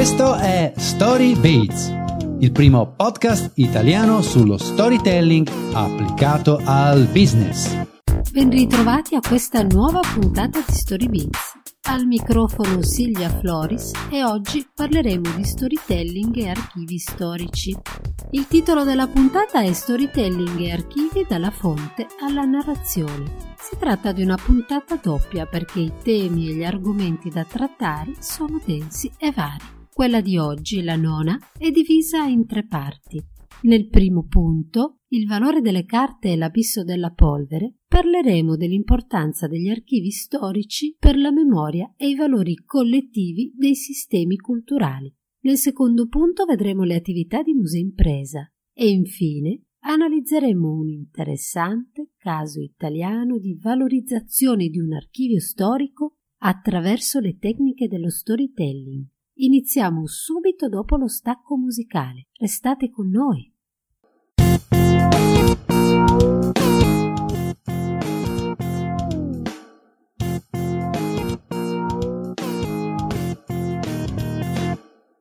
Questo è Story Beats, il primo podcast italiano sullo storytelling applicato al business. Ben ritrovati a questa nuova puntata di Story Beats. Al microfono Silvia Floris e oggi parleremo di storytelling e archivi storici. Il titolo della puntata è Storytelling e archivi dalla fonte alla narrazione. Si tratta di una puntata doppia perché i temi e gli argomenti da trattare sono densi e vari. Quella di oggi, la nona, è divisa in tre parti. Nel primo punto, il valore delle carte e l'abisso della polvere, parleremo dell'importanza degli archivi storici per la memoria e i valori collettivi dei sistemi culturali. Nel secondo punto vedremo le attività di museo impresa e infine analizzeremo un interessante caso italiano di valorizzazione di un archivio storico attraverso le tecniche dello storytelling. Iniziamo subito dopo lo stacco musicale. Restate con noi.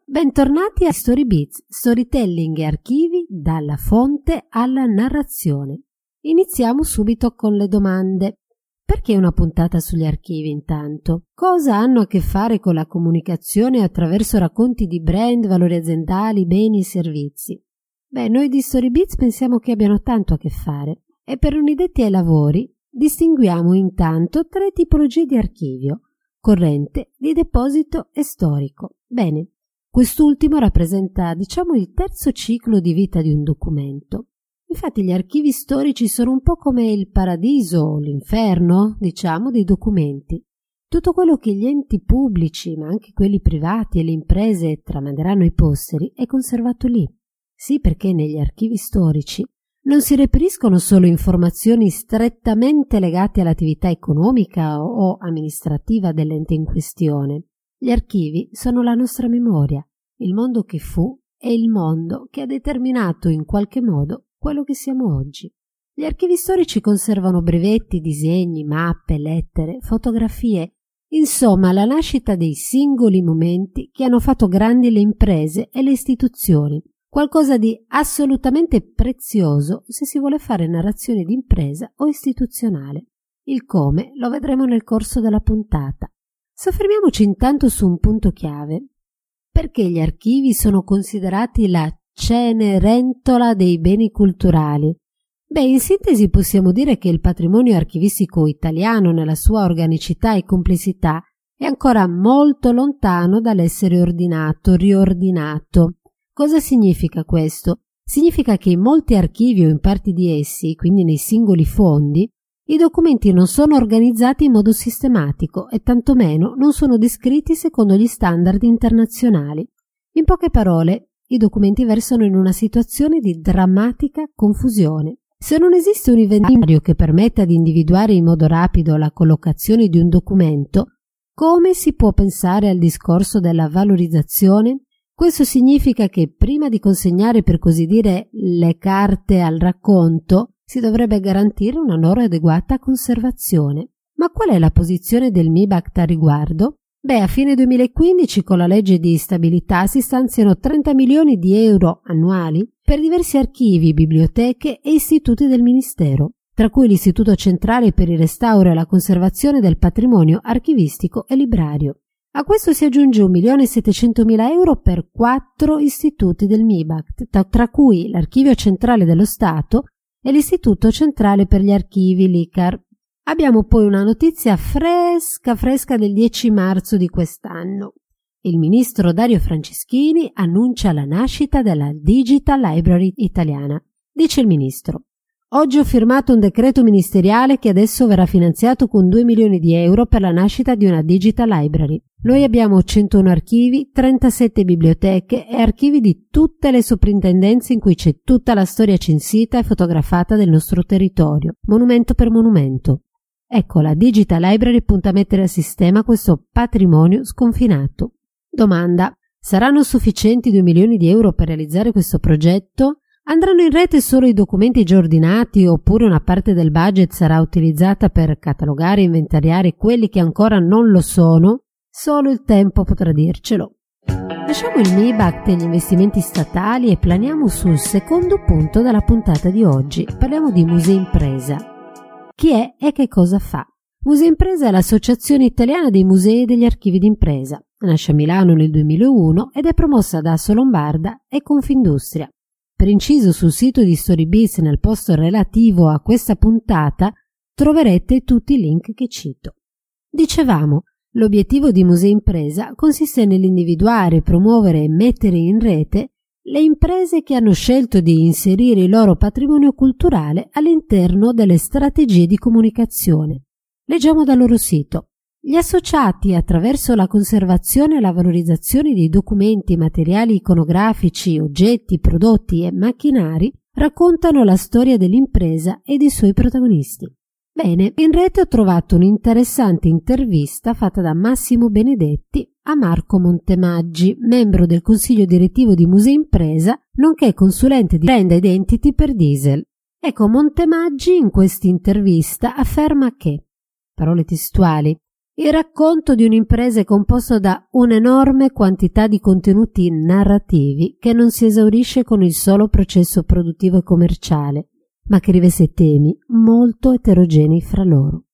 Bentornati a Storybeats, storytelling e archivi dalla fonte alla narrazione. Iniziamo subito con le domande. Perché una puntata sugli archivi intanto? Cosa hanno a che fare con la comunicazione attraverso racconti di brand, valori aziendali, beni e servizi? Beh, noi di Storybeats pensiamo che abbiano tanto a che fare e per unidetti ai lavori distinguiamo intanto tre tipologie di archivio, corrente, di deposito e storico. Bene, Quest'ultimo rappresenta, diciamo, il terzo ciclo di vita di un documento. Infatti gli archivi storici sono un po' come il paradiso l'inferno, diciamo, dei documenti. Tutto quello che gli enti pubblici, ma anche quelli privati e le imprese tramanderanno ai posteri è conservato lì. Sì, perché negli archivi storici non si reperiscono solo informazioni strettamente legate all'attività economica o amministrativa dell'ente in questione, gli archivi sono la nostra memoria, il mondo che fu e il mondo che ha determinato in qualche modo quello che siamo oggi. Gli archivi storici conservano brevetti, disegni, mappe, lettere, fotografie, insomma la nascita dei singoli momenti che hanno fatto grandi le imprese e le istituzioni, qualcosa di assolutamente prezioso se si vuole fare narrazione di impresa o istituzionale. Il come lo vedremo nel corso della puntata. Soffermiamoci intanto su un punto chiave. Perché gli archivi sono considerati la cenerentola dei beni culturali? Beh, in sintesi possiamo dire che il patrimonio archivistico italiano nella sua organicità e complessità è ancora molto lontano dall'essere ordinato, riordinato. Cosa significa questo? Significa che in molti archivi o in parti di essi, quindi nei singoli fondi, i documenti non sono organizzati in modo sistematico e tantomeno non sono descritti secondo gli standard internazionali. In poche parole, i documenti versano in una situazione di drammatica confusione. Se non esiste un inventario che permetta di individuare in modo rapido la collocazione di un documento, come si può pensare al discorso della valorizzazione? Questo significa che prima di consegnare per così dire le carte al racconto, si dovrebbe garantire una loro adeguata conservazione. Ma qual è la posizione del MIBACT a riguardo? Beh, a fine 2015 con la legge di stabilità si stanziano 30 milioni di euro annuali per diversi archivi, biblioteche e istituti del Ministero, tra cui l'Istituto Centrale per il Restauro e la Conservazione del Patrimonio Archivistico e Librario. A questo si aggiunge 1.700.000 euro per quattro istituti del MIBACT, tra cui l'Archivio Centrale dello Stato e l'Istituto Centrale per gli Archivi, l'ICAR. Abbiamo poi una notizia fresca fresca del 10 marzo di quest'anno. Il ministro Dario Franceschini annuncia la nascita della Digital Library italiana. Dice il ministro Oggi ho firmato un decreto ministeriale che adesso verrà finanziato con 2 milioni di euro per la nascita di una Digital Library. Noi abbiamo 101 archivi, 37 biblioteche e archivi di tutte le soprintendenze in cui c'è tutta la storia censita e fotografata del nostro territorio, monumento per monumento. Ecco, la Digital Library punta a mettere a sistema questo patrimonio sconfinato. Domanda. Saranno sufficienti 2 milioni di euro per realizzare questo progetto? Andranno in rete solo i documenti già ordinati oppure una parte del budget sarà utilizzata per catalogare e inventariare quelli che ancora non lo sono? Solo il tempo potrà dircelo. Lasciamo il MIBACT e gli investimenti statali e planiamo sul secondo punto della puntata di oggi. Parliamo di Museo Impresa. Chi è e che cosa fa? Museo Impresa è l'associazione italiana dei musei e degli archivi d'impresa. Nasce a Milano nel 2001 ed è promossa da Lombarda e Confindustria. Per inciso sul sito di Storybiz nel posto relativo a questa puntata troverete tutti i link che cito. Dicevamo, L'obiettivo di Museo Impresa consiste nell'individuare, promuovere e mettere in rete le imprese che hanno scelto di inserire il loro patrimonio culturale all'interno delle strategie di comunicazione. Leggiamo dal loro sito. Gli associati, attraverso la conservazione e la valorizzazione di documenti, materiali iconografici, oggetti, prodotti e macchinari, raccontano la storia dell'impresa e dei suoi protagonisti. Bene, in rete ho trovato un'interessante intervista fatta da Massimo Benedetti a Marco Montemaggi, membro del consiglio direttivo di Museo Impresa, nonché consulente di brand identity per Diesel. Ecco, Montemaggi in questa intervista afferma che, parole testuali, il racconto di un'impresa è composto da un'enorme quantità di contenuti narrativi che non si esaurisce con il solo processo produttivo e commerciale, ma che riveste temi molto eterogenei fra loro.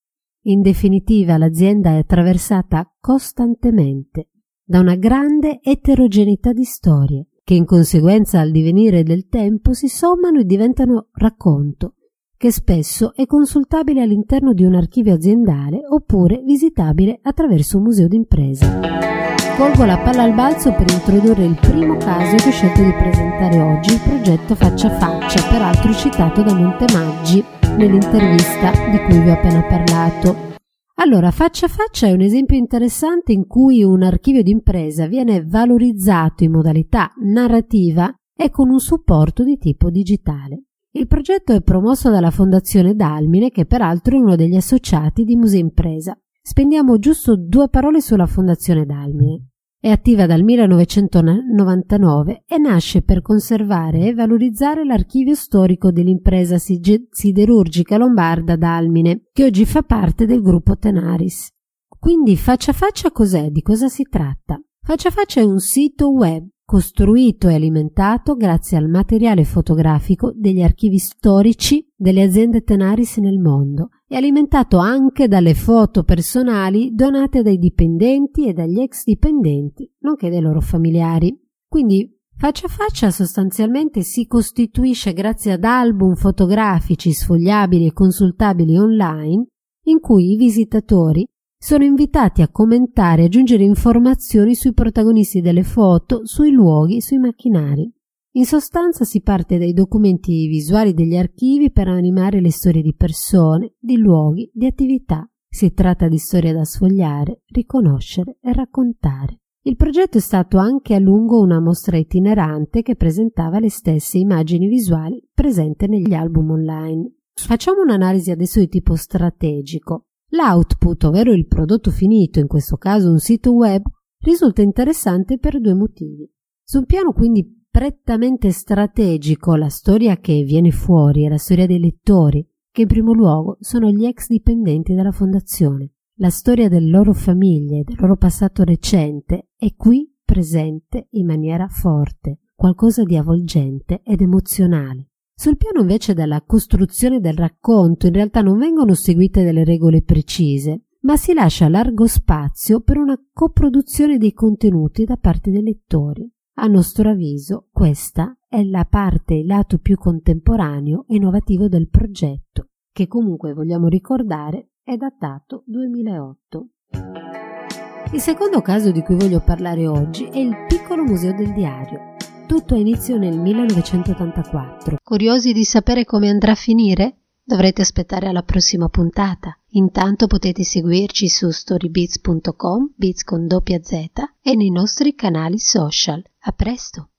In definitiva, l'azienda è attraversata costantemente da una grande eterogeneità di storie, che in conseguenza al divenire del tempo si sommano e diventano racconto, che spesso è consultabile all'interno di un archivio aziendale oppure visitabile attraverso un museo d'impresa. Colgo la palla al balzo per introdurre il primo caso che ho scelto di presentare oggi, il progetto Faccia a Faccia, peraltro citato da Montemaggi nell'intervista di cui vi ho appena parlato. Allora, Faccia a Faccia è un esempio interessante in cui un archivio d'impresa viene valorizzato in modalità narrativa e con un supporto di tipo digitale. Il progetto è promosso dalla Fondazione Dalmine, che peraltro è uno degli associati di Museo Impresa. Spendiamo giusto due parole sulla Fondazione Dalmine. È attiva dal 1999 e nasce per conservare e valorizzare l'archivio storico dell'impresa siderurgica lombarda Dalmine, che oggi fa parte del gruppo Tenaris. Quindi Faccia Faccia cos'è? Di cosa si tratta? Faccia Faccia è un sito web costruito e alimentato grazie al materiale fotografico degli archivi storici delle aziende Tenaris nel mondo e alimentato anche dalle foto personali donate dai dipendenti e dagli ex dipendenti, nonché dai loro familiari. Quindi Faccia a faccia sostanzialmente si costituisce grazie ad album fotografici sfogliabili e consultabili online in cui i visitatori sono invitati a commentare e aggiungere informazioni sui protagonisti delle foto, sui luoghi, sui macchinari. In sostanza si parte dai documenti visuali degli archivi per animare le storie di persone, di luoghi, di attività. Si tratta di storie da sfogliare, riconoscere e raccontare. Il progetto è stato anche a lungo una mostra itinerante che presentava le stesse immagini visuali presenti negli album online. Facciamo un'analisi adesso di tipo strategico. L'output, ovvero il prodotto finito, in questo caso un sito web, risulta interessante per due motivi. Su un piano quindi prettamente strategico, la storia che viene fuori è la storia dei lettori, che in primo luogo sono gli ex dipendenti della fondazione. La storia delle loro famiglie, del loro passato recente, è qui presente in maniera forte, qualcosa di avvolgente ed emozionale. Sul piano invece della costruzione del racconto in realtà non vengono seguite delle regole precise, ma si lascia largo spazio per una coproduzione dei contenuti da parte dei lettori. A nostro avviso questa è la parte, il lato più contemporaneo e innovativo del progetto, che comunque vogliamo ricordare è datato 2008. Il secondo caso di cui voglio parlare oggi è il piccolo museo del diario, tutto ha inizio nel 1984. Curiosi di sapere come andrà a finire? Dovrete aspettare alla prossima puntata. Intanto potete seguirci su storybeats.com, beats con doppia Z, e nei nostri canali social. A presto!